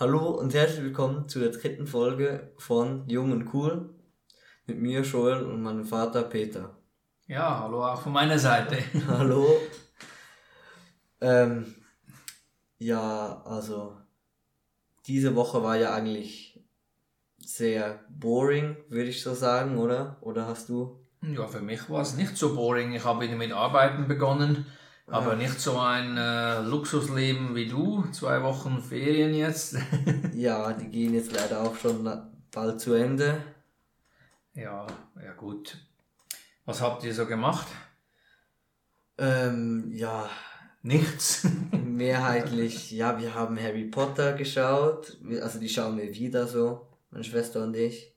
Hallo und herzlich willkommen zu der dritten Folge von Jung und Cool mit mir Joel und meinem Vater Peter. Ja, hallo auch von meiner Seite. hallo. Ähm, ja, also diese Woche war ja eigentlich sehr boring, würde ich so sagen, oder? Oder hast du? Ja, für mich war es nicht so boring. Ich habe wieder mit Arbeiten begonnen, aber nicht so ein äh, Luxusleben wie du. Zwei Wochen Ferien jetzt. ja, die gehen jetzt leider auch schon bald zu Ende. Ja, ja gut. Was habt ihr so gemacht? Ähm, ja. Nichts. Mehrheitlich, ja, wir haben Harry Potter geschaut. Also die schauen wir wieder so, meine Schwester und ich.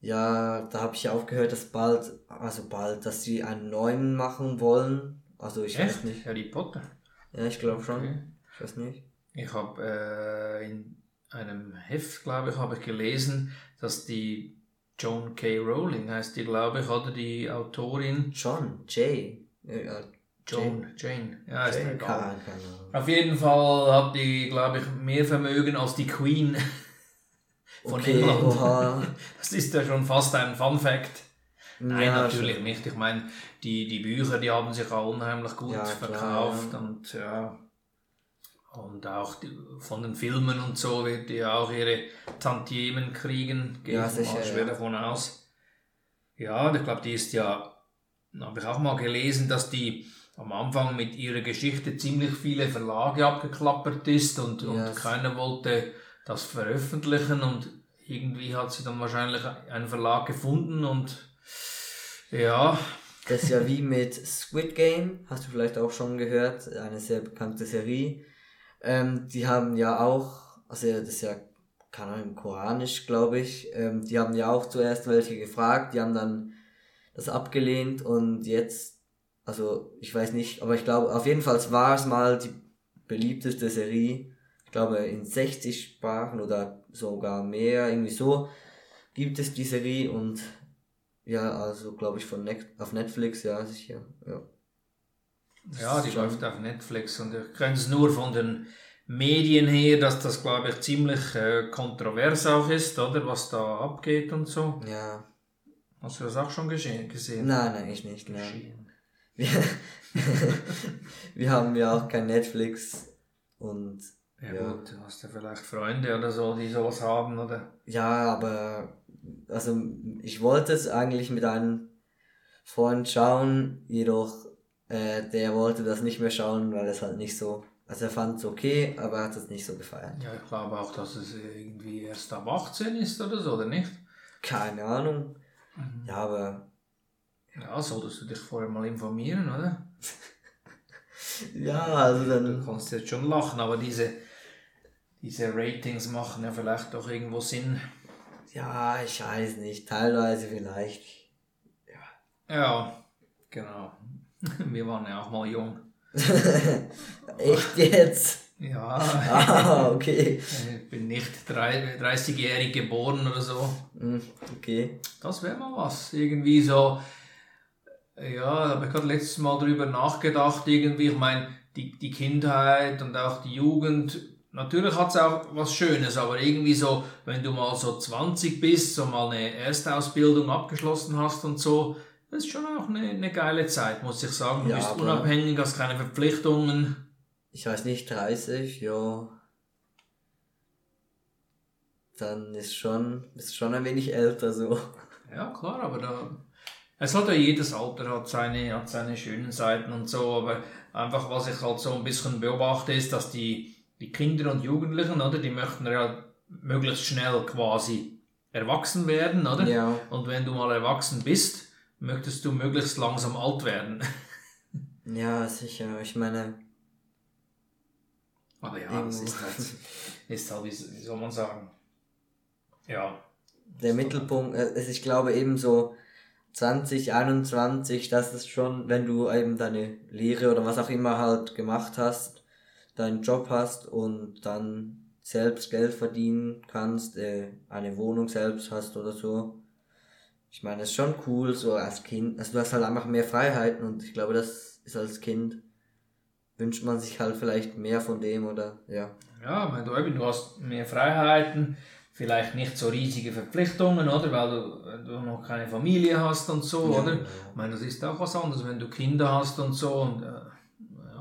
Ja, da habe ich auch gehört, dass bald, also bald, dass sie einen neuen machen wollen. Also ich Echt? weiß nicht. Harry Potter? Ja, ich glaube schon. Okay. Ich weiß nicht. Ich habe äh, in einem Heft, glaube ich, habe ich gelesen, dass die Joan K. Rowling heißt die, glaube ich, oder die Autorin. John, J. Ja, Joan, Jane. Ja, ist Jane, keine, Auf jeden Fall hat die, glaube ich, mehr Vermögen als die Queen von okay, England. Oha. Das ist ja schon fast ein Fun Fact. Nein, ja, natürlich nicht. Ich meine, die, die Bücher, die haben sich auch unheimlich gut ja, verkauft klar, ja. und ja. Und auch die, von den Filmen und so wird die auch ihre Tantiemen kriegen. Gehe ja, sicher, mal schwer davon aus. Ja, ich glaube, die ist ja, habe ich auch mal gelesen, dass die am Anfang mit ihrer Geschichte ziemlich viele Verlage abgeklappert ist und, yes. und keiner wollte das veröffentlichen und irgendwie hat sie dann wahrscheinlich einen Verlag gefunden und ja. Das ist ja wie mit Squid Game, hast du vielleicht auch schon gehört, eine sehr bekannte Serie. Ähm, die haben ja auch, also das ist ja, keine Ahnung, Koranisch, glaube ich, ähm, die haben ja auch zuerst welche gefragt, die haben dann das abgelehnt und jetzt, also ich weiß nicht, aber ich glaube, auf jeden Fall war es mal die beliebteste Serie, ich glaube in 60 Sprachen oder sogar mehr, irgendwie so gibt es die Serie und ja, also glaube ich von Net auf Netflix, ja, sicher, ja. Ja, die läuft auf Netflix und ich kenne es nur von den Medien her, dass das, glaube ich, ziemlich äh, kontrovers auch ist, oder? Was da abgeht und so. Ja. Hast du das auch schon gesehen? Nein, nein, ich nicht. Nein. Wir, wir haben ja auch kein Netflix und. Ja, ja, gut, du hast ja vielleicht Freunde oder so, die sowas haben, oder? Ja, aber also ich wollte es eigentlich mit einem Freund schauen, jedoch äh, der wollte das nicht mehr schauen, weil es halt nicht so, also er fand es okay, aber hat es nicht so gefeiert. Ja, ich glaube auch, dass es irgendwie erst ab 18 ist oder so, oder nicht? Keine Ahnung. Mhm. Ja, aber. Ja, solltest du dich vorher mal informieren, oder? ja, also dann. Du kannst jetzt schon lachen, aber diese, diese Ratings machen ja vielleicht doch irgendwo Sinn. Ja, ich weiß nicht, teilweise vielleicht. Ja. Ja, genau. Wir waren ja auch mal jung. Echt jetzt? Ja. Ah, okay. Ich bin nicht 30-jährig geboren oder so. Hm, okay. Das wäre mal was. Irgendwie so. Ja, da habe ich gerade letztes Mal drüber nachgedacht. Irgendwie, ich meine, die, die Kindheit und auch die Jugend. Natürlich hat es auch was Schönes, aber irgendwie so, wenn du mal so 20 bist, so mal eine Erstausbildung abgeschlossen hast und so, das ist schon auch eine, eine geile Zeit, muss ich sagen. Du ja, bist unabhängig, hast keine Verpflichtungen. Ich weiß nicht, 30, ja. Dann ist schon, ist schon ein wenig älter so. Ja, klar, aber da. Es hat ja jedes Alter hat seine, hat seine schönen Seiten und so, aber einfach was ich halt so ein bisschen beobachte, ist, dass die, die Kinder und Jugendlichen, oder, die möchten ja möglichst schnell quasi erwachsen werden, oder? Ja. Und wenn du mal erwachsen bist, möchtest du möglichst langsam alt werden. ja, sicher. Ich meine. Aber ja, es ist halt, ist halt, wie soll man sagen? Ja. Der Mittelpunkt, also ich glaube eben so 2021, das ist schon, wenn du eben deine Lehre oder was auch immer halt gemacht hast, deinen Job hast und dann selbst Geld verdienen kannst, äh, eine Wohnung selbst hast oder so, ich meine, es ist schon cool, so als Kind. Also du hast halt einfach mehr Freiheiten und ich glaube, das ist als Kind wünscht man sich halt vielleicht mehr von dem oder ja. Ja, wenn du eben, du hast mehr Freiheiten, vielleicht nicht so riesige Verpflichtungen, oder? Weil du, du noch keine Familie hast und so, ja, oder? Ja. Ich meine, das ist auch was anderes, wenn du Kinder hast und so und äh,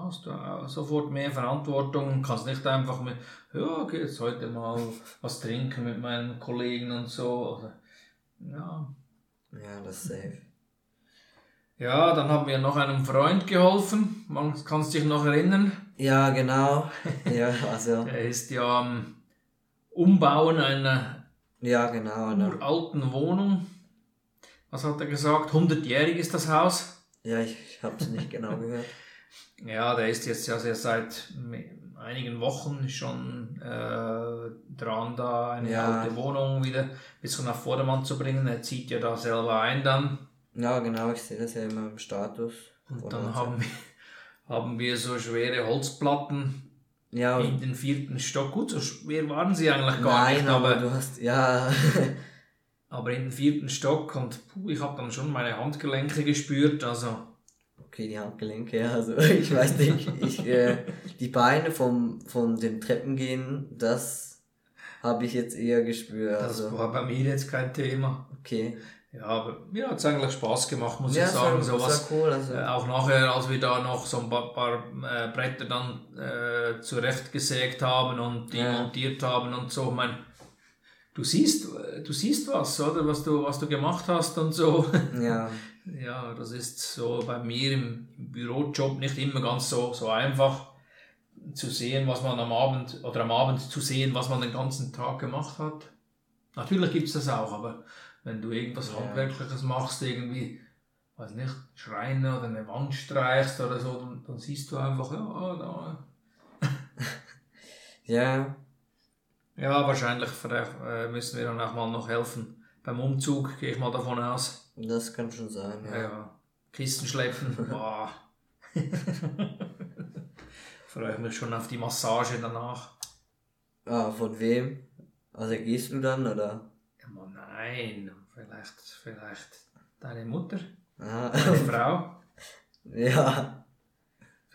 hast du sofort mehr Verantwortung, kannst nicht einfach mit, ja, okay, jetzt heute mal was trinken mit meinen Kollegen und so, oder, ja. Ja, das ist safe. Ja, dann haben wir noch einem Freund geholfen. Man kann sich noch erinnern. Ja, genau. Ja, also. er ist ja am Umbauen einer ja, genau, einer alten Wohnung. Was hat er gesagt? 100-jährig ist das Haus. Ja, ich, ich habe es nicht genau gehört. Ja, der ist jetzt ja seit einigen Wochen schon äh, dran, da eine ja. alte Wohnung wieder ein bisschen nach Vordermann zu bringen. Er zieht ja da selber ein dann. Ja, genau, ich sehe das ja immer im Status. Und dann haben wir, haben wir so schwere Holzplatten ja, in den vierten Stock. Gut, so schwer waren sie eigentlich gar nein, nicht. aber du hast, ja. aber in den vierten Stock und puh, ich habe dann schon meine Handgelenke gespürt, also. Okay, die Handgelenke, ja, also ich weiß nicht, ich, äh, die Beine vom, von den Treppen gehen, das habe ich jetzt eher gespürt. Das also. war bei mir jetzt kein Thema. Okay. Ja, aber mir hat es eigentlich Spaß gemacht, muss ja, ich sagen. So, was, cool, also. äh, auch nachher, als wir da noch so ein paar, paar äh, Bretter dann äh, zurechtgesägt haben und die ja. montiert haben und so, ich mein, du siehst, du siehst was, oder? Was du, was du gemacht hast und so. Ja. ja, das ist so bei mir im, Bürojob nicht immer ganz so, so einfach zu sehen, was man am Abend oder am Abend zu sehen, was man den ganzen Tag gemacht hat. Natürlich gibt es das auch, aber wenn du irgendwas ja. Handwerkliches machst, irgendwie, weiß nicht, Schreien oder eine Wand streichst oder so, dann, dann siehst du einfach, ja, ah, da. ja. Ja, wahrscheinlich äh, müssen wir dann auch mal noch helfen. Beim Umzug gehe ich mal davon aus. Das kann schon sein, ja. ja. Kisten schleppen, boah. Freue ich mich schon auf die Massage danach. Ah, von wem? Also gehst du dann, oder? Nein, vielleicht, vielleicht deine Mutter, ah. deine Frau. Ja.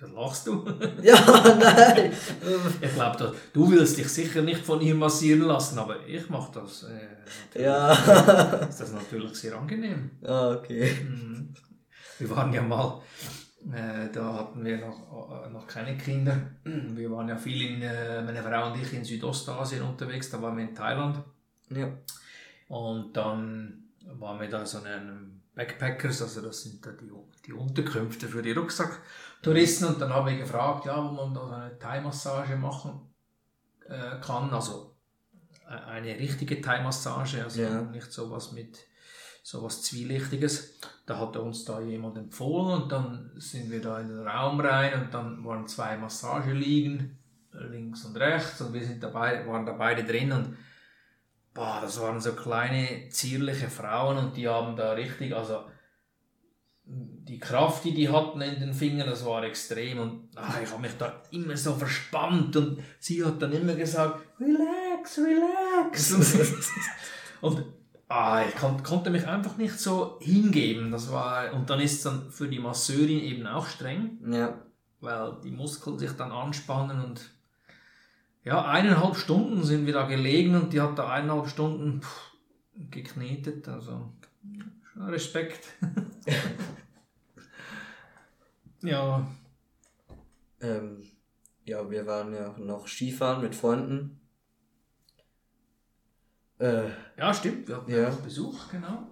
Lachst du? Ja, nein. ich glaube, du willst dich sicher nicht von ihr massieren lassen, aber ich mache das. Äh, ja. ist das natürlich sehr angenehm. Ah, okay. Mhm. Wir waren ja mal, äh, da hatten wir noch, äh, noch keine Kinder. Wir waren ja viel in, äh, meine Frau und ich in Südostasien unterwegs, da waren wir in Thailand. Ja. Und dann waren wir da so in einem Backpackers, also das sind da die, die Unterkünfte für die Rucksacktouristen. Und dann habe ich gefragt, ja, wo man da so eine Thai-Massage machen äh, kann. Also äh, eine richtige Thai-Massage, also ja. nicht sowas mit sowas Zwielichtiges. Da hat uns da jemand empfohlen und dann sind wir da in den Raum rein und dann waren zwei Massageliegen links und rechts und wir sind dabei, waren da beide drin und boah, das waren so kleine, zierliche Frauen und die haben da richtig, also die Kraft, die die hatten in den Fingern, das war extrem und ach, ich habe mich da immer so verspannt und sie hat dann immer gesagt, relax, relax. und ah, ich kon konnte mich einfach nicht so hingeben. Das war, und dann ist es dann für die Masseurin eben auch streng, ja. weil die Muskeln sich dann anspannen und ja, eineinhalb Stunden sind wir da gelegen und die hat da eineinhalb Stunden pff, geknetet. Also Respekt. ja. Ähm, ja, wir waren ja noch Skifahren mit Freunden. Äh, ja, stimmt, wir hatten ja. Besuch, genau.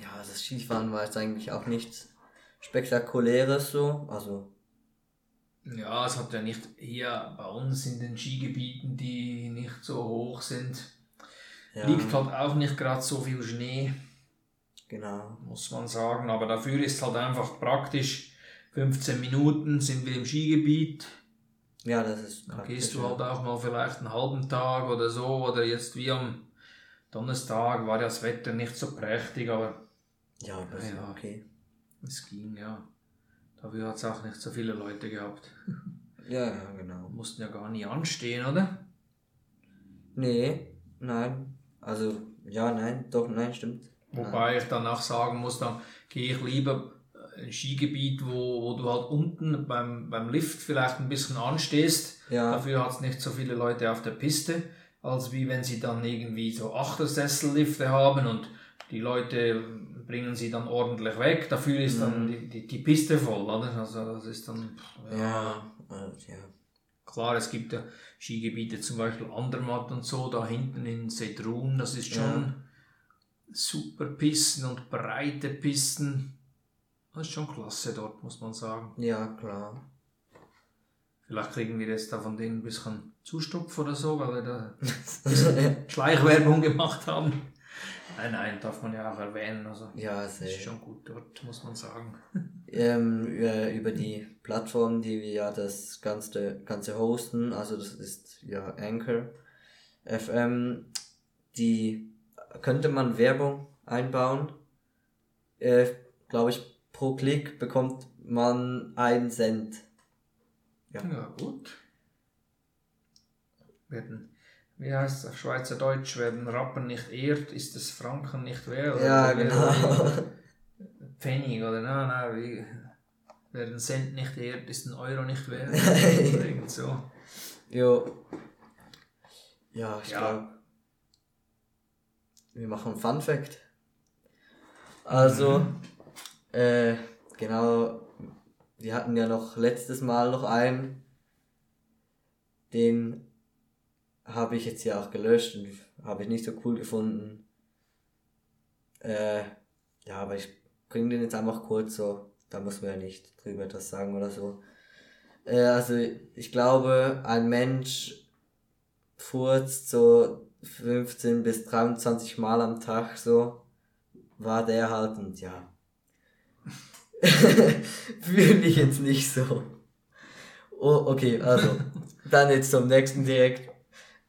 Ja, das Skifahren war jetzt eigentlich auch nichts Spektakuläres so. Also ja, es hat ja nicht hier bei uns in den Skigebieten, die nicht so hoch sind, ja. liegt halt auch nicht gerade so viel Schnee. Genau. Muss man sagen. Aber dafür ist halt einfach praktisch, 15 Minuten sind wir im Skigebiet. Ja, das ist Dann gehst du halt auch mal vielleicht einen halben Tag oder so, oder jetzt wie am Donnerstag war ja das Wetter nicht so prächtig, aber. Ja, das ja, okay. Es ging, ja. Dafür hat es auch nicht so viele Leute gehabt. Ja, ja, genau. Mussten ja gar nie anstehen, oder? Nee, nein. Also, ja, nein, doch, nein, stimmt. Wobei nein. ich dann auch sagen muss, dann gehe ich lieber ein Skigebiet, wo, wo du halt unten beim, beim Lift vielleicht ein bisschen anstehst. Ja. Dafür hat es nicht so viele Leute auf der Piste, als wie wenn sie dann irgendwie so Achtersessellifte haben und die Leute bringen sie dann ordentlich weg. Dafür ist mhm. dann die, die, die, Piste voll, oder? Also das ist dann... Ja, ja. ja. Klar, es gibt ja Skigebiete, zum Beispiel Andermatt und so, da hinten in Sedrun, das ist schon ja. super Pisten und breite Pisten. Das ist schon klasse dort, muss man sagen. Ja, klar. Vielleicht kriegen wir jetzt da von denen ein bisschen Zustupf oder so, weil wir da Schleichwerbung gemacht haben. Nein, nein, darf man ja auch erwähnen. Also, ja, sehr. ist schon gut dort, muss man sagen. Ähm, über die Plattform, die wir ja das Ganze, Ganze hosten, also das ist ja Anchor FM, die könnte man Werbung einbauen. Äh, Glaube ich, pro Klick bekommt man einen Cent. Ja, ja gut. Werden, wie heißt es auf Schweizerdeutsch, werden Rappen nicht ehrt, ist es Franken nicht wert? Ja, genau. Pfennig oder nein, nein, wie, wer einen Cent nicht ehrt, ist ein Euro nicht wert. Irgend so. Jo. Ja, ich ja. glaube. Wir machen Fun Fact. Also, mhm. Äh, genau, wir hatten ja noch letztes Mal noch einen, den habe ich jetzt ja auch gelöscht und habe ich nicht so cool gefunden. Äh, ja, aber ich bringe den jetzt einfach kurz so, da muss man ja nicht drüber etwas sagen oder so. Äh, also ich glaube, ein Mensch furzt so 15 bis 23 Mal am Tag so, war der halt und ja, Fühle ich jetzt nicht so. Oh, okay, also. Dann jetzt zum nächsten direkt.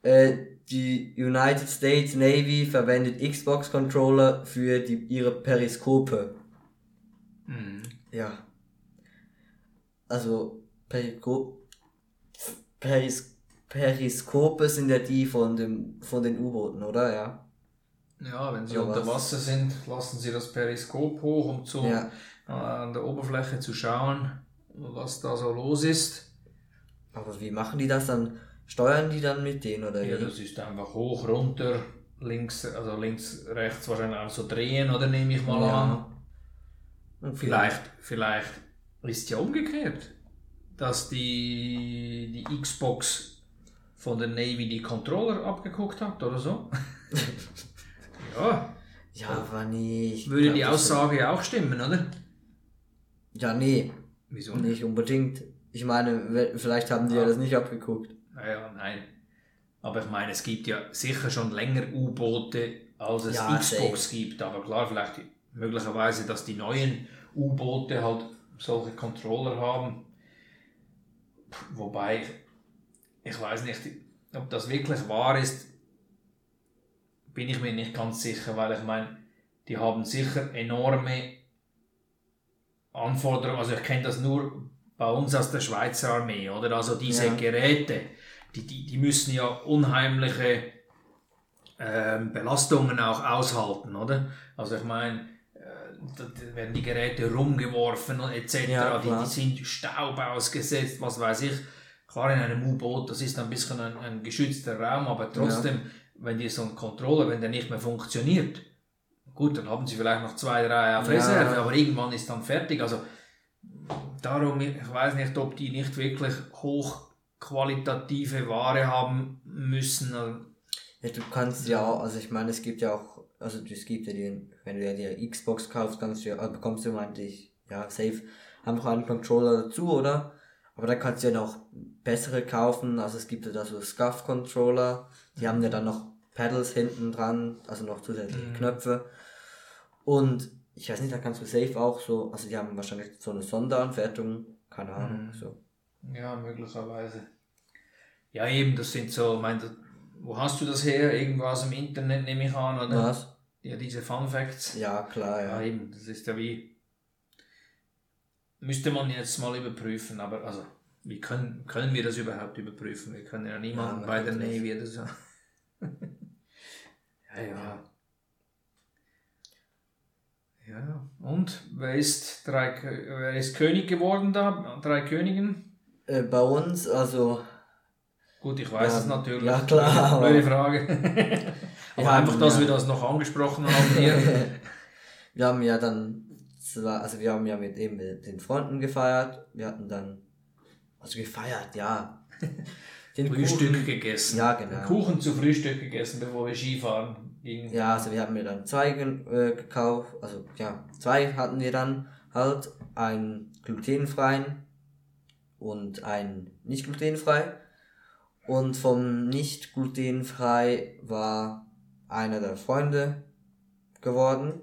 Äh, die United States Navy verwendet Xbox Controller für die, ihre Periskope. Mhm. Ja. Also, Periko Peris Periskope sind ja die von, dem, von den U-Booten, oder? Ja. Ja, wenn sie oder unter Wasser sind, lassen sie das Periskop hoch, um zu ja an der Oberfläche zu schauen, was da so los ist. Aber wie machen die das dann? Steuern die dann mit denen oder Ja, das ist einfach hoch, runter, links, also links, rechts wahrscheinlich auch so drehen, oder nehme ich mal ja. an. Okay. Vielleicht, vielleicht ist ja umgekehrt, dass die, die Xbox von der Navy die Controller abgeguckt hat oder so. ja. Ja, aber nicht. Würde die Aussage auch stimmen, oder? Ja, nee. Wieso nicht? Nicht unbedingt. Ich meine, vielleicht haben die ja, ja das nicht abgeguckt. Naja, nein. Aber ich meine, es gibt ja sicher schon länger U-Boote, als es ja, Xbox safe. gibt. Aber klar, vielleicht möglicherweise, dass die neuen U-Boote halt solche Controller haben. Wobei, ich weiß nicht, ob das wirklich wahr ist, bin ich mir nicht ganz sicher, weil ich meine, die haben sicher enorme Anforderungen, also ich kenne das nur bei uns aus der Schweizer Armee, oder? Also diese ja. Geräte, die, die, die müssen ja unheimliche ähm, Belastungen auch aushalten, oder? Also ich meine, äh, da werden die Geräte rumgeworfen und etc. Ja, die, die sind Staub ausgesetzt, was weiß ich. Klar, in einem U-Boot, das ist ein bisschen ein, ein geschützter Raum, aber trotzdem, ja. wenn die so ein Controller, wenn der nicht mehr funktioniert, Gut, dann haben sie vielleicht noch zwei, drei auf Reserve, ja. aber irgendwann ist dann fertig. Also darum, ich weiß nicht, ob die nicht wirklich hochqualitative Ware haben müssen. Ja, du kannst ja also ich meine, es gibt ja auch, also es gibt ja die, wenn du ja die Xbox kaufst, kannst du ja, also bekommst du, meinte ich, ja, safe, einfach einen Controller dazu, oder? Aber da kannst du ja noch bessere kaufen, also es gibt ja da so Scuff-Controller, die haben ja dann noch Pedals hinten dran, also noch zusätzliche mhm. Knöpfe. Und ich weiß nicht, da kannst du safe auch so, also die haben wahrscheinlich so eine Sonderanfertigung, keine Ahnung, mhm. so. Ja, möglicherweise. Ja, eben, das sind so, mein, wo hast du das her? Irgendwas im Internet nehme ich an, oder? Was? Ja, diese Fun Facts. Ja, klar, ja. Ja, eben, das ist ja wie, müsste man jetzt mal überprüfen, aber also, wie können, können wir das überhaupt überprüfen? Wir können ja niemanden ja, bei der Navy oder so. ja, ja. Ja, und wer ist, drei, wer ist König geworden da? Drei Königen? Äh, bei uns, also. Gut, ich weiß ja, es natürlich. Ja, klar. Blöde Frage. aber ja, einfach, dass ja. wir das noch angesprochen haben hier. wir haben ja dann, also wir haben ja mit eben mit den Freunden gefeiert. Wir hatten dann, also gefeiert, ja. Den Frühstück Kuchen, gegessen. Ja, genau. Kuchen zu Frühstück gegessen, bevor wir Skifahren gingen. Ja, also wir haben mir dann zwei äh, gekauft, also ja, zwei hatten wir dann halt, einen glutenfreien und einen nicht glutenfrei. Und vom nicht glutenfrei war einer der Freunde geworden.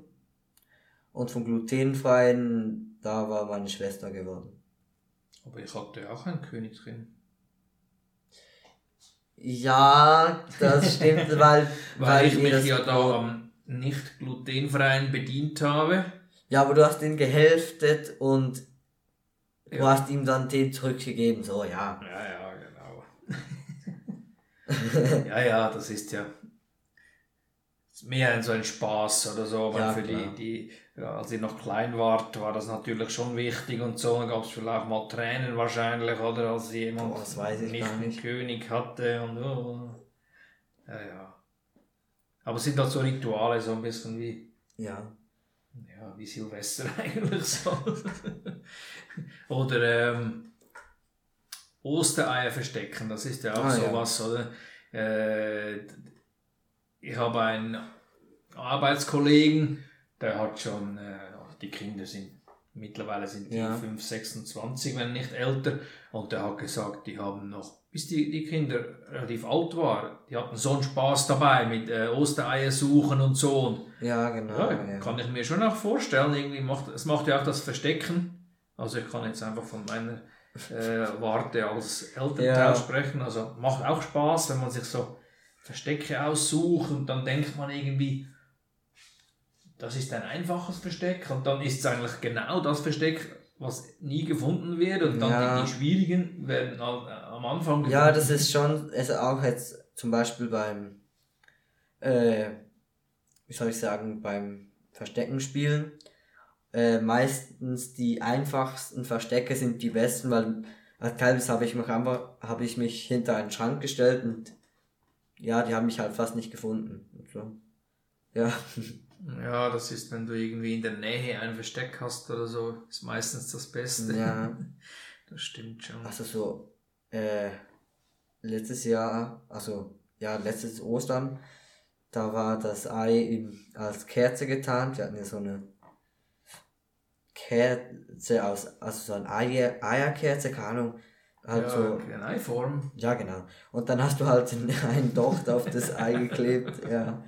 Und vom glutenfreien, da war meine Schwester geworden. Aber ich hatte auch einen König drin. Ja, das stimmt, weil, weil, weil ich mich ja da am nicht glutenfreien bedient habe. Ja, aber du hast ihn gehälftet und ja. du hast ihm dann den zurückgegeben, so, ja. Ja, ja, genau. ja, ja, das ist ja mehr so ein Spaß oder so, aber ja, für klar. die, die als ihr noch klein wart, war das natürlich schon wichtig und so. Dann gab es vielleicht mal Tränen wahrscheinlich, oder als jemand oh, nicht, einen König hatte und oh. ja, ja. Aber es sind halt so Rituale, so ein bisschen wie. Ja. Ja, wie Silvester eigentlich so. oder ähm, Ostereier verstecken, das ist ja auch ah, sowas, ja. oder? Äh, ich habe einen Arbeitskollegen, der hat schon, äh, die Kinder sind, mittlerweile sind die ja. 5, 26, wenn nicht älter, und der hat gesagt, die haben noch, bis die, die Kinder relativ alt waren, die hatten so einen Spaß dabei mit äh, Ostereier suchen und so. Und, ja, genau. Ja, ja. Kann ich mir schon auch vorstellen, irgendwie macht, es macht ja auch das Verstecken, also ich kann jetzt einfach von meiner äh, Warte als Elternteil sprechen, also macht auch Spaß, wenn man sich so Verstecke aussucht und dann denkt man irgendwie, das ist ein einfaches Versteck und dann ist es eigentlich genau das Versteck, was nie gefunden wird und dann ja. die, die, schwierigen werden am Anfang gefunden. Ja, das ist schon, also auch jetzt zum Beispiel beim, äh, wie soll ich sagen, beim Verstecken spielen, äh, meistens die einfachsten Verstecke sind die besten, weil als teilweise habe ich mich einfach, habe ich mich hinter einen Schrank gestellt und ja, die haben mich halt fast nicht gefunden. So. Ja. Ja, das ist, wenn du irgendwie in der Nähe ein Versteck hast oder so, ist meistens das Beste. Ja. Das stimmt schon. Also so, äh, letztes Jahr, also ja, letztes Ostern, da war das Ei in, als Kerze getarnt. Wir hatten ja so eine Kerze aus, also so eine Eier, Eierkerze, keine Ahnung. Halt ja, so, eine Eiform. Ja, genau. Und dann hast du halt ein Docht auf das Ei geklebt, ja.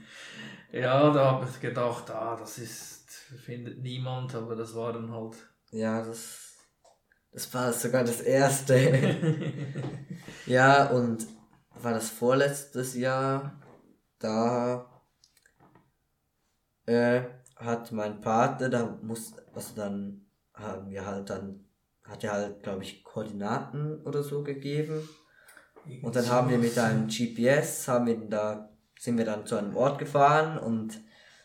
Ja, da habe ich gedacht, ah, das ist, findet niemand, aber das war dann halt. Ja, das, das war sogar das erste. ja, und war das vorletztes Jahr, da äh, hat mein Vater, da muss, also dann haben wir halt dann, hat er halt, glaube ich, Koordinaten oder so gegeben. Und dann haben wir mit einem GPS, haben wir da sind wir dann zu einem Ort gefahren und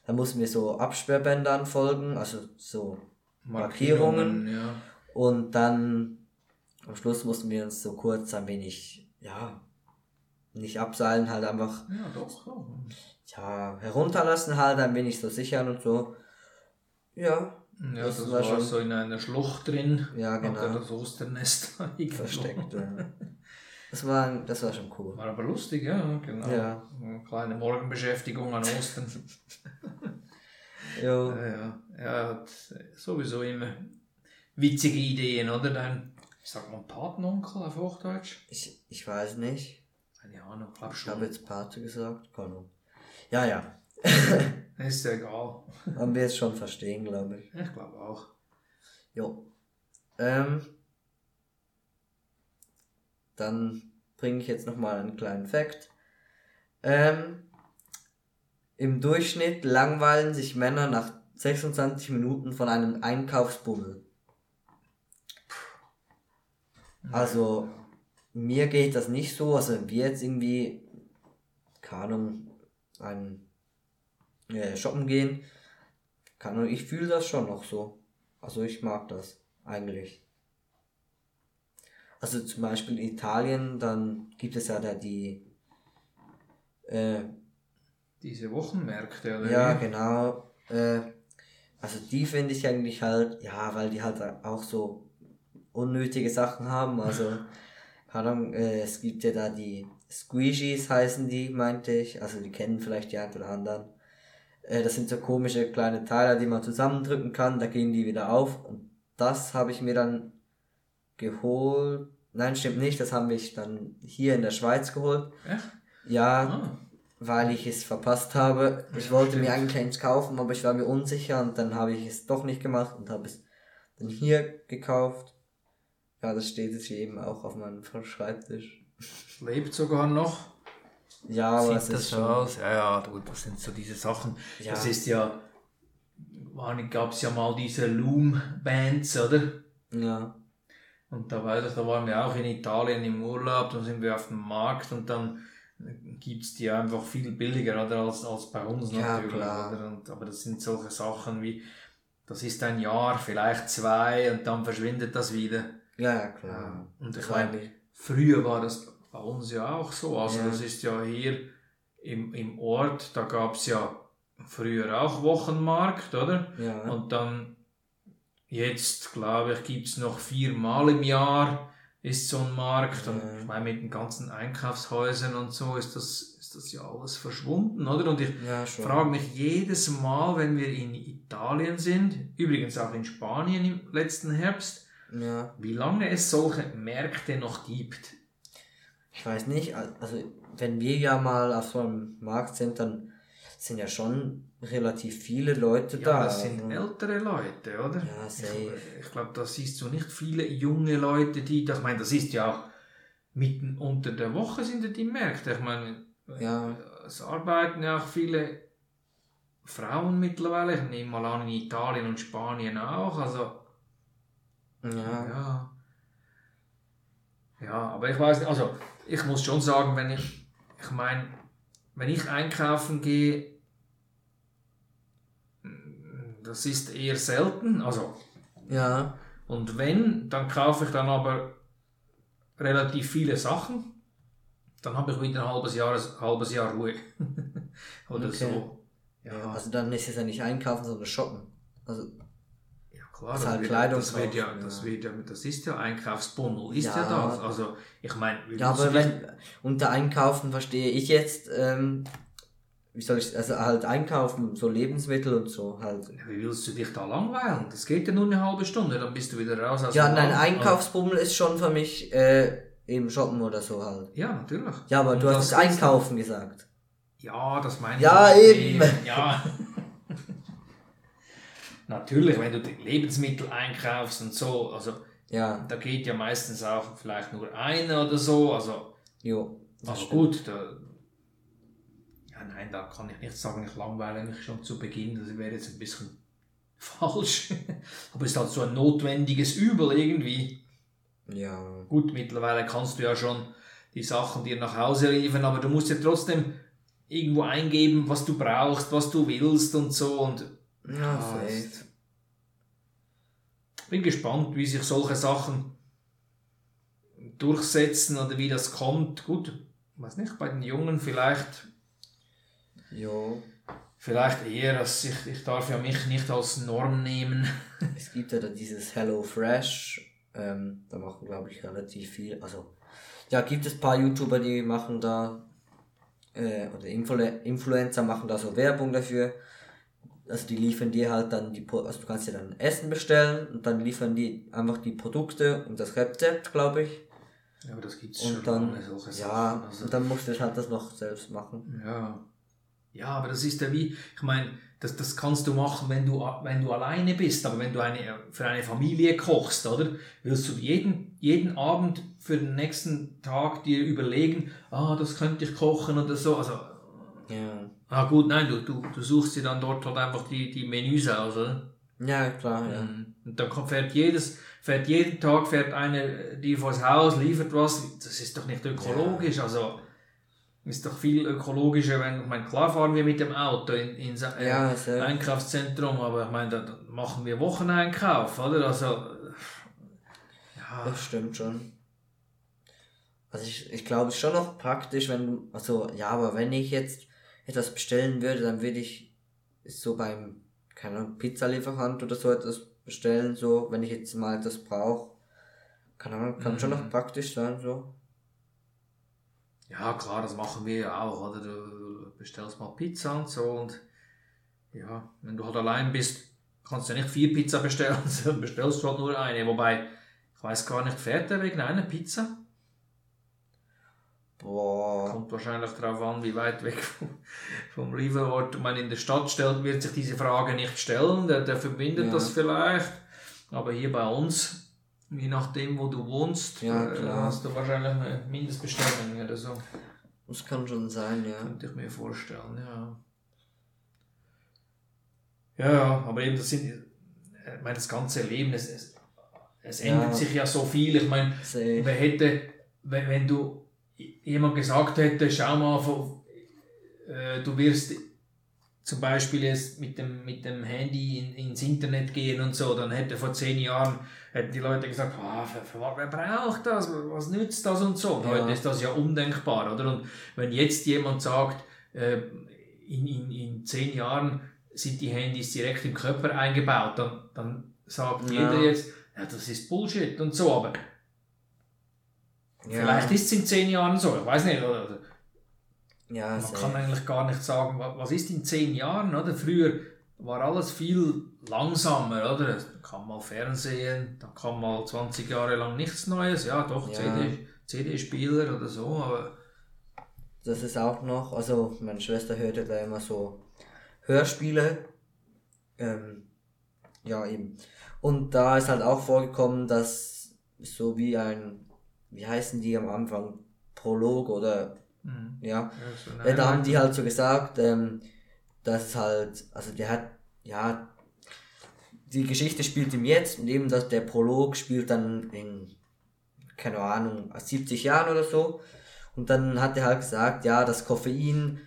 da mussten wir so Absperrbändern folgen, also so Markierungen. Markierungen ja. Und dann am Schluss mussten wir uns so kurz ein wenig, ja, nicht abseilen, halt einfach. Ja, doch. Ja, herunterlassen halt, ein wenig so sichern und so. Ja. Ja, das, das war, schon so in einer Schlucht drin. Ja, genau. Das Osternest versteckt. Ja. Das war, das war schon cool. War aber lustig, ja, genau. Ja. Eine kleine Morgenbeschäftigung an Ostern. Ja, ja. Er hat sowieso immer witzige Ideen, oder? Dein, ich sag mal, Patenonkel auf Hochdeutsch? Ich, ich weiß nicht. Keine Ahnung, glaub schon. Ich habe jetzt Pate gesagt, keine Ahnung. Ja, ja. ist ja egal. Man wird es schon verstehen, glaube ich. Ich glaube auch. Jo. Ähm, dann bringe ich jetzt nochmal einen kleinen Fakt. Ähm, Im Durchschnitt langweilen sich Männer nach 26 Minuten von einem Einkaufsbummel. Also, mir geht das nicht so. Also, wir jetzt irgendwie, keine Ahnung, ein äh, shoppen gehen, kann, ich fühle das schon noch so. Also ich mag das eigentlich. Also zum Beispiel in Italien, dann gibt es ja da die äh, diese Wochenmärkte, oder? Ja, genau. Äh, also die finde ich eigentlich halt, ja, weil die halt auch so unnötige Sachen haben. Also, keine Ahnung, äh, es gibt ja da die Squeegees heißen die, meinte ich. Also die kennen vielleicht die einen oder anderen. Äh, das sind so komische kleine Teile, die man zusammendrücken kann, da gehen die wieder auf. Und das habe ich mir dann geholt. Nein, stimmt nicht, das haben wir dann hier in der Schweiz geholt. Echt? Ja, ah weil ich es verpasst habe. Ich wollte mir eigentlich eins kaufen, aber ich war mir unsicher und dann habe ich es doch nicht gemacht und habe es dann hier gekauft. Ja, das steht jetzt hier eben auch auf meinem Schreibtisch. Lebt sogar noch. Ja, Sieht das so aus? Ja, ja, gut, das sind so diese Sachen. Ja. Das ist ja, gab es ja mal diese Loom-Bands, oder? Ja. Und da weiß ich, da waren wir auch in Italien im Urlaub, dann sind wir auf dem Markt und dann gibt es die einfach viel billiger oder, als, als bei uns ja, natürlich. Oder? Und, aber das sind solche Sachen wie, das ist ein Jahr, vielleicht zwei und dann verschwindet das wieder. Ja, klar. Und ich meine, früher war das bei uns ja auch so. Also ja. das ist ja hier im, im Ort, da gab es ja früher auch Wochenmarkt, oder? Ja. Und dann jetzt, glaube ich, gibt es noch viermal im Jahr ist so ein Markt. Und ich meine, mit den ganzen Einkaufshäusern und so ist das, ist das ja alles verschwunden, oder? Und ich ja, frage mich jedes Mal, wenn wir in Italien sind, übrigens auch in Spanien im letzten Herbst, ja. wie lange es solche Märkte noch gibt. Ich weiß nicht, also wenn wir ja mal auf so einem Markt sind, dann sind ja schon relativ viele Leute ja, da. Das sind also. ältere Leute, oder? Ja, safe. Ich, ich glaube, da siehst du nicht viele junge Leute, die, ich meine, das ist ja auch mitten unter der Woche sind die Märkte. Ich meine, ja. es arbeiten ja auch viele Frauen mittlerweile. Ich nehme mal an, in Italien und Spanien auch. Also, ja. ja. Ja, aber ich weiß nicht, also ich muss schon sagen, wenn ich, ich meine, wenn ich einkaufen gehe, das ist eher selten. Also, ja. Und wenn, dann kaufe ich dann aber relativ viele Sachen. Dann habe ich wieder ein halbes Jahr, ein halbes Jahr Ruhe. Oder okay. so. Ja. Also dann ist es ja nicht einkaufen, sondern shoppen. Also klar, das, halt das wird ja, das wird ja, das ist ja Einkaufsbundel, ist ja, ja das. Also ich meine, ja, aber wenn unter Einkaufen verstehe ich jetzt ähm, wie soll ich, also halt einkaufen, so Lebensmittel und so halt. Wie willst du dich da langweilen? Das geht ja nur eine halbe Stunde, dann bist du wieder raus. Aus ja, nein, Einkaufsbummel ist schon für mich äh, im Shoppen oder so halt. Ja, natürlich. Ja, aber und du hast Einkaufen gesagt. Ja, das meine ich. Ja, eben. Ja. natürlich, wenn du die Lebensmittel einkaufst und so, also ja. da geht ja meistens auch vielleicht nur einer oder so, also. Jo. Stimmt. gut, da, nein, da kann ich nicht sagen, ich langweile mich schon zu Beginn, das wäre jetzt ein bisschen falsch. Aber es ist halt so ein notwendiges Übel irgendwie. Ja. Gut, mittlerweile kannst du ja schon die Sachen dir nach Hause liefern, aber du musst ja trotzdem irgendwo eingeben, was du brauchst, was du willst und so und ja, fast. Bin gespannt, wie sich solche Sachen durchsetzen oder wie das kommt. Gut, weiß nicht, bei den Jungen vielleicht ja. Vielleicht eher, dass ich, ich darf ja mich nicht als Norm nehmen. es gibt ja da dieses Hello Fresh, ähm, da machen glaube ich relativ viel. Also ja, gibt es ein paar YouTuber, die machen da äh, oder Influ Influencer machen da so Werbung dafür. Also die liefern dir halt dann die, also du kannst dir dann Essen bestellen und dann liefern die einfach die Produkte und das Rezept, glaube ich. Ja, aber das gibt's und schon dann, ja, Sachen. Also und dann musst du halt das noch selbst machen. Ja. Ja, aber das ist ja wie, ich meine, das, das kannst du machen, wenn du, wenn du alleine bist, aber wenn du eine, für eine Familie kochst, oder? Willst du jeden, jeden Abend für den nächsten Tag dir überlegen, ah, das könnte ich kochen oder so, also. Ja. Ah, gut, nein, du, du, du suchst dir dann dort halt einfach die, die Menüs aus, oder? Ja, klar, ja. Mhm. Und dann fährt jedes, fährt jeden Tag fährt eine, die vors Haus, liefert was, das ist doch nicht ökologisch, ja. also. ist doch viel ökologischer, wenn, ich meine, klar fahren wir mit dem Auto in, in äh, ja, Einkaufszentrum, aber ich meine, da machen wir Wocheneinkauf, oder? Also, ja. Das stimmt schon. Also ich, ich glaube, es ist schon noch praktisch, wenn also ja, aber wenn ich jetzt etwas bestellen würde, dann würde ich so beim, keine Ahnung, Pizzalieferant oder so etwas bestellen, so, wenn ich jetzt mal das brauche. Keine Ahnung, kann mhm. schon noch praktisch sein, so. Ja, klar, das machen wir ja auch, oder? Du bestellst mal Pizza und so und ja, wenn du halt allein bist, kannst du ja nicht vier Pizza bestellen, sondern bestellst du halt nur eine. Wobei, ich weiß gar nicht, fährt er wegen einer Pizza? Boah. Kommt wahrscheinlich darauf an, wie weit weg vom, vom Lieferort man in der Stadt stellt, wird sich diese Frage nicht stellen. Der, der verbindet ja. das vielleicht. Aber hier bei uns Je nachdem, wo du wohnst, ja, äh, hast du wahrscheinlich eine Mindestbestellung oder so. Das kann schon sein, ja. Könnte ich mir vorstellen, ja. Ja, aber eben das sind, ich meine, das ganze Leben, es, es, es ändert ja. sich ja so viel. Ich meine, wer hätte, wenn, wenn du jemand gesagt hätte, schau mal, äh, du wirst zum Beispiel jetzt mit dem, mit dem Handy in, ins Internet gehen und so, dann hätte vor zehn Jahren hätten die Leute gesagt, für, wer braucht das, was nützt das und so. Ja. Heute ist das ja undenkbar, oder? Und wenn jetzt jemand sagt, äh, in, in, in zehn Jahren sind die Handys direkt im Körper eingebaut, dann, dann sagt ja. jeder jetzt, ja, das ist Bullshit und so, aber ja. vielleicht ist es in zehn Jahren so, ich weiß nicht, oder? Ja, Man kann eigentlich gar nicht sagen, was ist in zehn Jahren, oder? Früher war alles viel langsamer, oder? Da kam mal Fernsehen, da kam mal 20 Jahre lang nichts Neues, ja doch, ja. CD, CD-Spieler oder so, aber... Das ist auch noch, also meine Schwester hörte da immer so Hörspiele, ähm, ja eben. Und da ist halt auch vorgekommen, dass so wie ein, wie heißen die am Anfang, Prolog oder Mhm. Ja. ja da haben die halt so gesagt, ähm, dass halt, also der hat, ja, die Geschichte spielt im Jetzt und eben dass der Prolog spielt dann in, keine Ahnung, 70 Jahren oder so. Und dann hat er halt gesagt, ja, das Koffein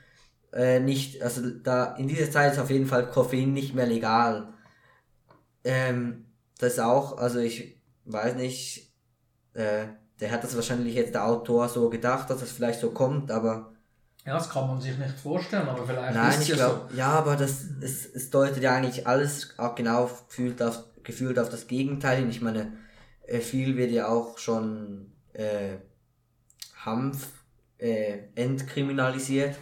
äh, nicht, also da in dieser Zeit ist auf jeden Fall Koffein nicht mehr legal. Ähm, das auch, also ich weiß nicht, äh, der hat das wahrscheinlich jetzt der Autor so gedacht, dass es vielleicht so kommt, aber. Ja, das kann man sich nicht vorstellen, aber vielleicht Nein, ist ich ja glaub, so. Ja, aber das, es, es deutet ja eigentlich alles auch genau gefühlt auf, gefühlt auf das Gegenteil hin. Ich meine, äh, viel wird ja auch schon äh, Hanf äh, entkriminalisiert,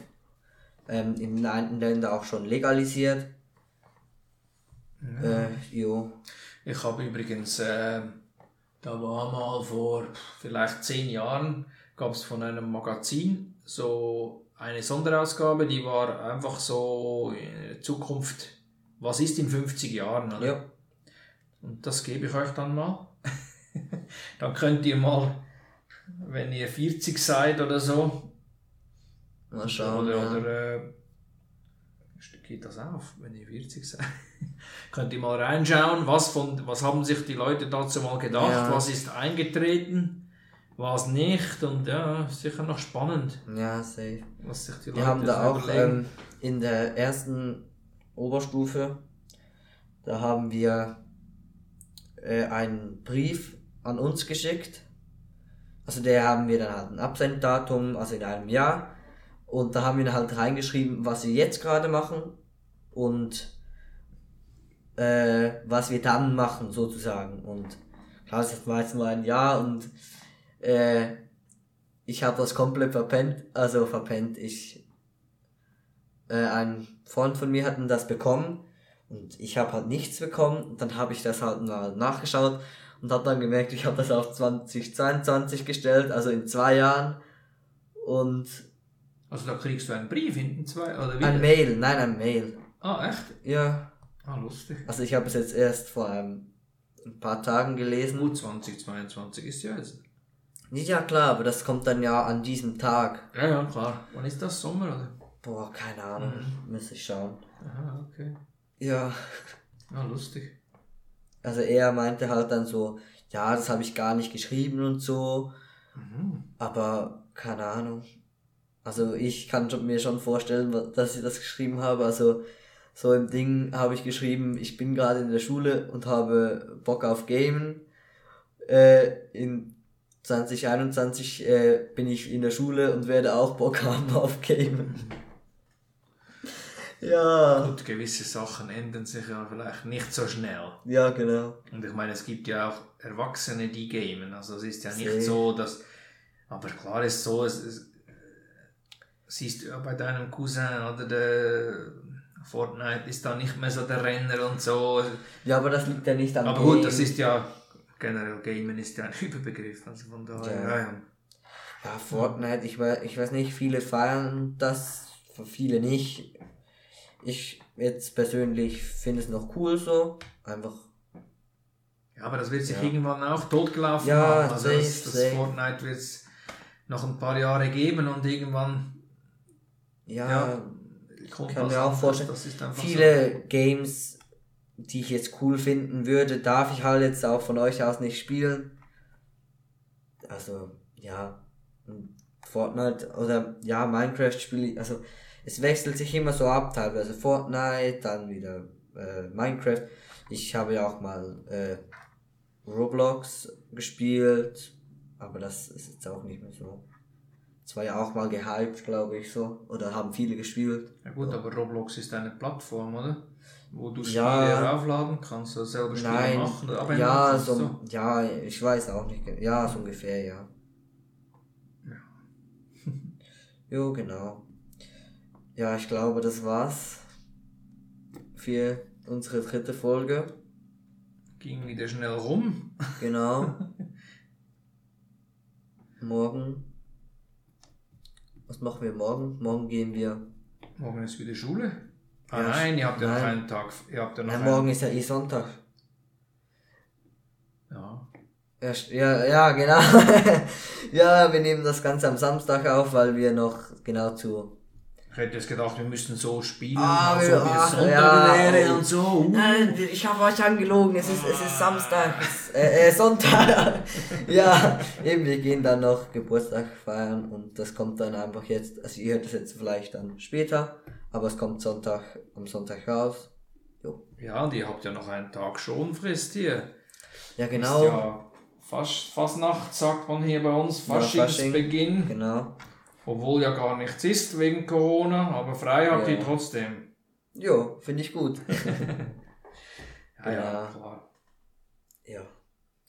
ähm, in einigen Ländern auch schon legalisiert. Ja. Äh, jo. Ich habe übrigens äh, da war mal vor vielleicht zehn Jahren, gab es von einem Magazin so eine Sonderausgabe, die war einfach so in Zukunft, was ist in 50 Jahren? Oder? Ja. Und das gebe ich euch dann mal. dann könnt ihr mal, wenn ihr 40 seid oder so, mal schauen. Oder, ja. oder äh, geht das auf, wenn ihr 40 seid? Könnt ihr mal reinschauen, was, von, was haben sich die Leute dazu mal gedacht, ja. was ist eingetreten, was nicht und ja, sicher noch spannend. Ja, safe. Was sich die Leute Wir haben da auch ähm, in der ersten Oberstufe, da haben wir äh, einen Brief an uns geschickt. Also der haben wir dann halt ein Absenddatum, also in einem Jahr. Und da haben wir halt reingeschrieben, was wir jetzt gerade machen und äh, was wir dann machen, sozusagen. Und klar, das war jetzt nur ein Jahr und äh, ich habe das komplett verpennt, also verpennt. Ich, äh, ein Freund von mir hatten das bekommen und ich habe halt nichts bekommen. Und dann habe ich das halt mal nachgeschaut und habe dann gemerkt, ich habe das auf 2022 gestellt, also in zwei Jahren. Und also da kriegst du einen Brief hinten zwei oder wie? Ein Mail, nein, ein Mail. Ah, echt? Ja. Ah, lustig. Also ich habe es jetzt erst vor einem, ein paar Tagen gelesen. Gut, 2022 ist ja jetzt. Nicht ja klar, aber das kommt dann ja an diesem Tag. Ja, ja, klar. Wann ist das? Sommer oder? Boah, keine Ahnung. Mhm. Müsste ich schauen. Aha, okay. Ja. Ah, lustig. Also er meinte halt dann so, ja, das habe ich gar nicht geschrieben und so. Mhm. Aber keine Ahnung. Also ich kann mir schon vorstellen, dass ich das geschrieben habe. Also so im Ding habe ich geschrieben, ich bin gerade in der Schule und habe Bock auf Gamen. Äh, in 2021 äh, bin ich in der Schule und werde auch Bock haben auf Gamen. ja. Gut, gewisse Sachen ändern sich ja vielleicht nicht so schnell. Ja, genau. Und ich meine, es gibt ja auch Erwachsene, die gamen. Also es ist ja nicht See. so, dass. Aber klar ist so, es, es siehst du ja bei deinem Cousin oder der Fortnite ist da nicht mehr so der Renner und so. Ja, aber das liegt ja nicht an Aber gut, das ist ja generell Gamen ist ja ein Überbegriff, also von daher. Ja, ja. ja Fortnite, ich weiß, ich weiß nicht, viele feiern das, viele nicht. Ich jetzt persönlich finde es noch cool so, einfach. Ja, aber das wird sich ja. irgendwann auch totgelaufen ja, haben. Also safe, das, das Fortnite wird es noch ein paar Jahre geben und irgendwann ja, ja ich kann mir auch vorstellen, viele so. Games, die ich jetzt cool finden würde, darf ich halt jetzt auch von euch aus nicht spielen. Also, ja, Fortnite oder ja, Minecraft spiele ich, also es wechselt sich immer so ab, teilweise Fortnite, dann wieder äh, Minecraft. Ich habe ja auch mal äh, Roblox gespielt, aber das ist jetzt auch nicht mehr so. Es war ja auch mal gehypt, glaube ich, so. Oder haben viele gespielt. Ja gut, aber Roblox ist eine Plattform, oder? Wo du Spiele ja, raufladen kannst, oder selber Spiele nein, machen. Oder ja, so, so, ja, ich weiß auch nicht. Ja, so ungefähr, ja. Ja. jo, genau. Ja, ich glaube, das war's für unsere dritte Folge. Ging wieder schnell rum. Genau. Morgen was machen wir morgen? Morgen gehen wir. Morgen ist wieder Schule? Ah ja, nein, ihr habt ja noch einen Tag. Ihr habt ja noch nein, morgen ist ja eh Sonntag. Ja. Ja, ja, genau. ja, wir nehmen das Ganze am Samstag auf, weil wir noch genau zu ich hätte jetzt gedacht, wir müssten so spielen, ah, als ob es Sonntag ja, wäre und so. Nein, ich habe euch angelogen, es ist, es ist Samstag, es, äh, äh, Sonntag. ja, eben, wir gehen dann noch Geburtstag feiern und das kommt dann einfach jetzt, also ihr hört es jetzt vielleicht dann später, aber es kommt Sonntag, am Sonntag raus. Jo. Ja, und ihr habt ja noch einen Tag Schonfrist hier. Ja, genau. Ist ja fast, fast Nacht, sagt man hier bei uns, Faschingsbeginn. Ja, genau. Obwohl ja gar nichts ist wegen Corona, aber frei habt ja. ihr trotzdem. Ja, finde ich gut. ja, ja, klar. Ja.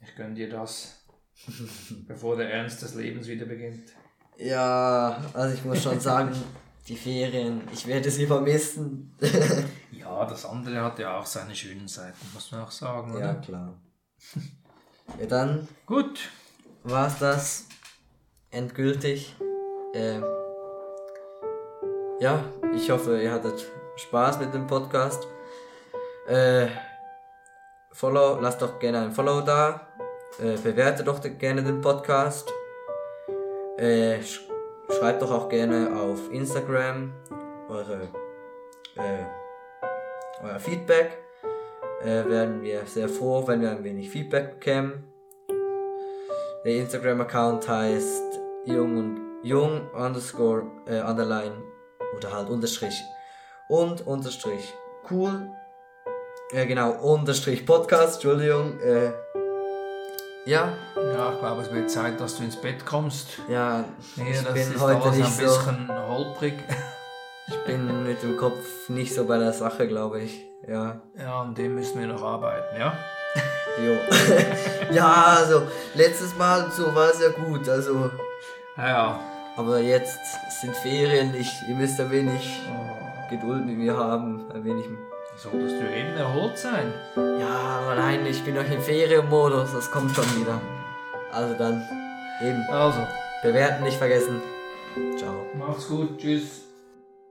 Ich gönne dir das, bevor der Ernst des Lebens wieder beginnt. Ja, also ich muss schon sagen, die Ferien, ich werde sie vermissen. ja, das andere hat ja auch seine schönen Seiten, muss man auch sagen, oder? Ja, klar. Ja, dann. Gut. War's das endgültig. Ähm, ja, ich hoffe, ihr hattet Spaß mit dem Podcast. Äh, follow, lasst doch gerne ein Follow da. Äh, bewertet doch gerne den Podcast. Äh, sch schreibt doch auch gerne auf Instagram eure, äh, euer Feedback. Äh, werden wir sehr froh, wenn wir ein wenig Feedback bekämen. Der Instagram-Account heißt Jung und jung underscore äh, underline oder halt unterstrich. Und unterstrich. Cool. Ja genau unterstrich Podcast Entschuldigung äh, ja. Ja ich glaube es wird Zeit dass du ins Bett kommst. Ja nee, ich bin heute nicht ein bisschen so, holprig. Ich bin mit dem Kopf nicht so bei der Sache glaube ich ja. Ja an dem müssen wir noch arbeiten ja? Jo. Ja also letztes Mal so war es ja gut also. Ja, ja. Aber jetzt sind Ferien, ich, ihr müsst ein wenig oh. Geduld mit mir haben, ein wenig. Solltest du eben erholt sein? Ja, aber nein, ich bin noch im Ferienmodus, das kommt schon wieder. Also dann, eben. Also. Bewerten nicht vergessen. Ciao. Macht's gut, tschüss.